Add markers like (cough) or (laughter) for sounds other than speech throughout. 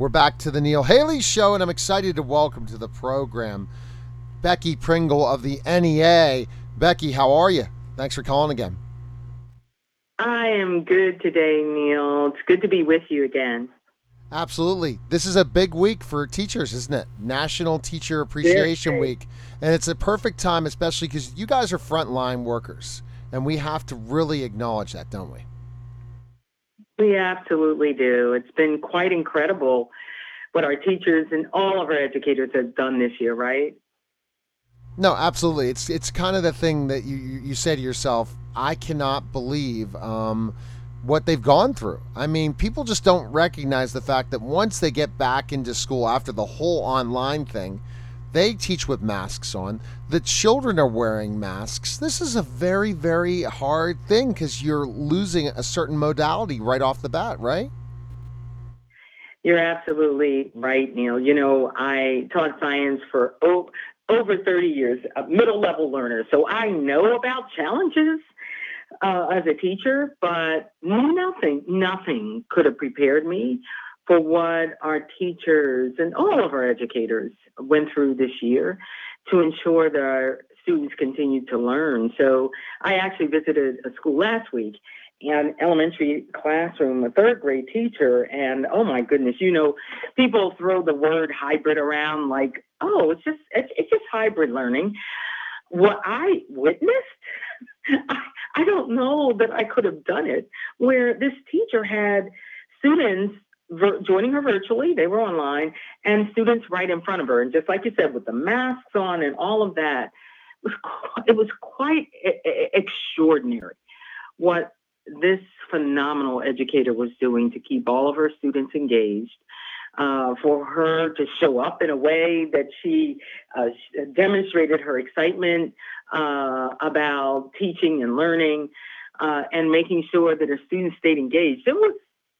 We're back to the Neil Haley Show, and I'm excited to welcome to the program Becky Pringle of the NEA. Becky, how are you? Thanks for calling again. I am good today, Neil. It's good to be with you again. Absolutely. This is a big week for teachers, isn't it? National Teacher Appreciation Week. And it's a perfect time, especially because you guys are frontline workers. And we have to really acknowledge that, don't we? We absolutely do. It's been quite incredible what our teachers and all of our educators have done this year, right? No, absolutely. It's it's kind of the thing that you you say to yourself, I cannot believe um, what they've gone through. I mean, people just don't recognize the fact that once they get back into school after the whole online thing, they teach with masks on. The children are wearing masks. This is a very, very hard thing because you're losing a certain modality right off the bat, right? You're absolutely right, Neil. You know, I taught science for oh, over 30 years, a middle level learner. So I know about challenges uh, as a teacher, but nothing, nothing could have prepared me for what our teachers and all of our educators went through this year to ensure that our students continue to learn. So I actually visited a school last week an elementary classroom, a third grade teacher, and oh my goodness, you know, people throw the word hybrid around like, oh, it's just it's, it's just hybrid learning. What I witnessed, (laughs) I, I don't know that I could have done it. Where this teacher had students vir- joining her virtually, they were online, and students right in front of her. And just like you said, with the masks on and all of that, it was quite, it was quite extraordinary what this phenomenal educator was doing to keep all of her students engaged. Uh, for her to show up in a way that she uh, demonstrated her excitement uh, about teaching and learning uh, and making sure that her students stayed engaged. It was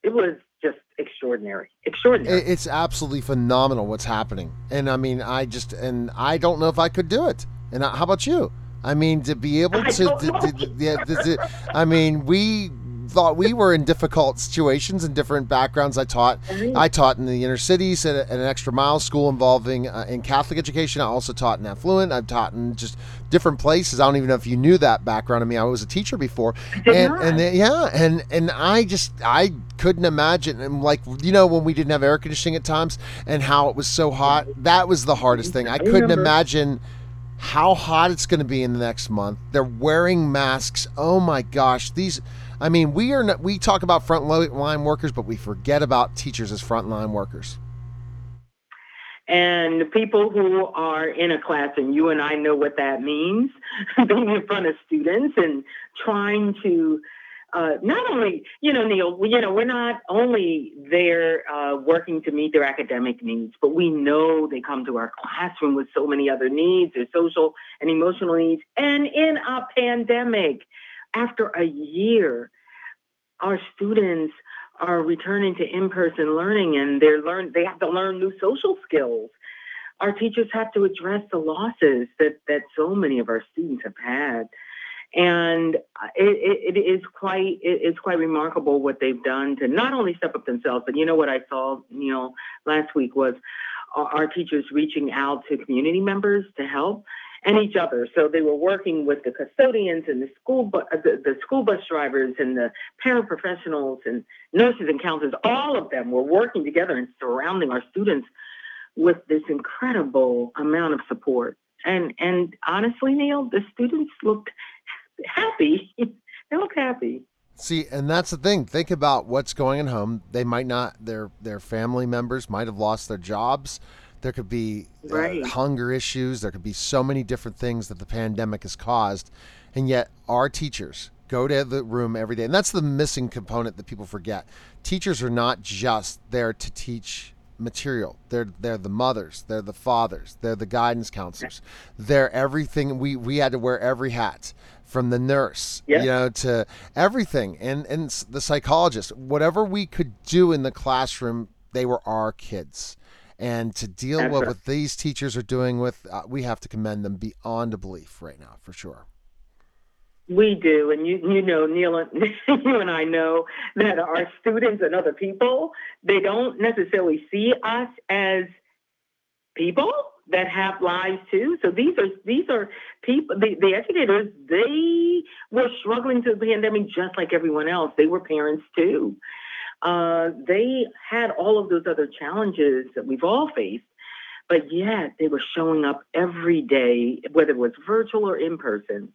it was just extraordinary. Extraordinary. It's absolutely phenomenal what's happening. And i mean i just and i don't know if i could do it. And how about you? I mean to be able to, to, to, to i mean we thought we were in difficult situations and different backgrounds. I taught I taught in the inner cities at, at an extra mile school involving uh, in Catholic education. I also taught in affluent. I've taught in just different places. I don't even know if you knew that background of me. I was a teacher before, and and yeah, and and I just I couldn't imagine and like you know when we didn't have air conditioning at times and how it was so hot. That was the hardest thing. I couldn't imagine how hot it's going to be in the next month. They're wearing masks. Oh my gosh, these I mean, we are not, we talk about frontline workers, but we forget about teachers as frontline workers. And people who are in a class, and you and I know what that means, (laughs) being in front of students and trying to uh, not only, you know, Neil, you know, we're not only there uh, working to meet their academic needs, but we know they come to our classroom with so many other needs, their social and emotional needs. And in a pandemic, after a year, our students are returning to in-person learning and they're learn they have to learn new social skills. Our teachers have to address the losses that that so many of our students have had. And it, it, it is quite it's quite remarkable what they've done to not only step up themselves, but you know what I saw, know, last week was our teachers reaching out to community members to help and each other. So they were working with the custodians and the school bu- uh, the, the school bus drivers and the paraprofessionals and nurses and counselors. All of them were working together and surrounding our students with this incredible amount of support. And and honestly, Neil, the students looked happy. (laughs) they looked happy. See, and that's the thing. Think about what's going on home. They might not their their family members might have lost their jobs. There could be uh, right. uh, hunger issues. There could be so many different things that the pandemic has caused. And yet, our teachers go to the room every day. And that's the missing component that people forget. Teachers are not just there to teach material. They're they're the mothers, they're the fathers, they're the guidance counselors. They're everything we we had to wear every hat from the nurse, you know, to everything and and the psychologist. Whatever we could do in the classroom, they were our kids and to deal with what these teachers are doing with uh, we have to commend them beyond a belief right now for sure We do, and you you know, Neil, and (laughs) you and I know that our students and other people they don't necessarily see us as people that have lives too. So these are these are people. The, the educators they were struggling through the pandemic just like everyone else. They were parents too. Uh, they had all of those other challenges that we've all faced, but yet they were showing up every day, whether it was virtual or in person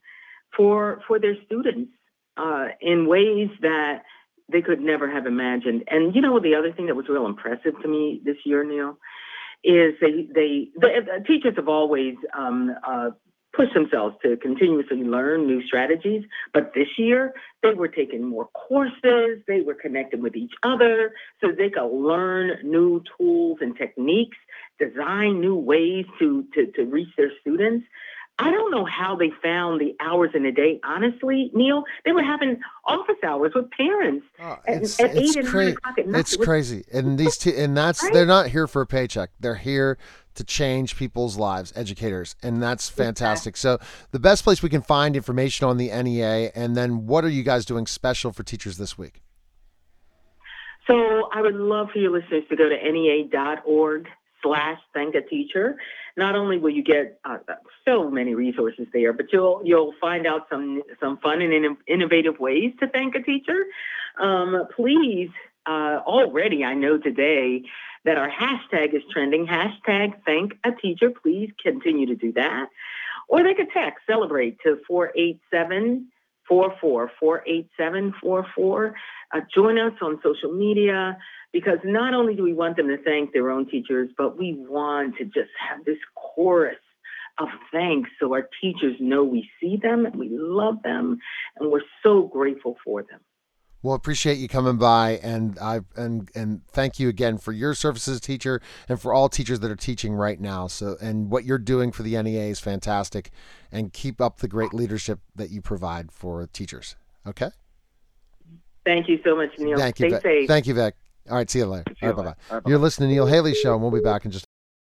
for for their students uh, in ways that they could never have imagined. And you know, the other thing that was real impressive to me this year, Neil, is they they the, teachers have always um, uh, pushed themselves to continuously learn new strategies. But this year, they were taking more courses. They were connecting with each other so they could learn new tools and techniques, design new ways to to, to reach their students. I don't know how they found the hours in a day. Honestly, Neil, they were having office hours with parents oh, it's, at, at it's eight cra- and o'clock at night. It's crazy, and these t- and that's right? they're not here for a paycheck. They're here to change people's lives, educators, and that's fantastic. So, the best place we can find information on the NEA, and then what are you guys doing special for teachers this week? So, I would love for your listeners to go to nea.org slash thank a teacher. Not only will you get uh, so many resources there, but you'll you'll find out some some fun and in, innovative ways to thank a teacher. Um, please, uh, already I know today that our hashtag is trending. Hashtag thank a teacher. Please continue to do that. Or they could text celebrate to 487 44 487 44. Uh, join us on social media because not only do we want them to thank their own teachers, but we want to just have this chorus of thanks so our teachers know we see them and we love them and we're so grateful for them. Well, appreciate you coming by, and I and and thank you again for your services, teacher, and for all teachers that are teaching right now. So, and what you're doing for the NEA is fantastic, and keep up the great leadership that you provide for teachers. Okay. Thank you so much, Neil. Thank you. Stay safe. Thank you, Vic. All right, see you later. See All right, bye bye. You're listening to Neil Haley Show, and we'll be back in just.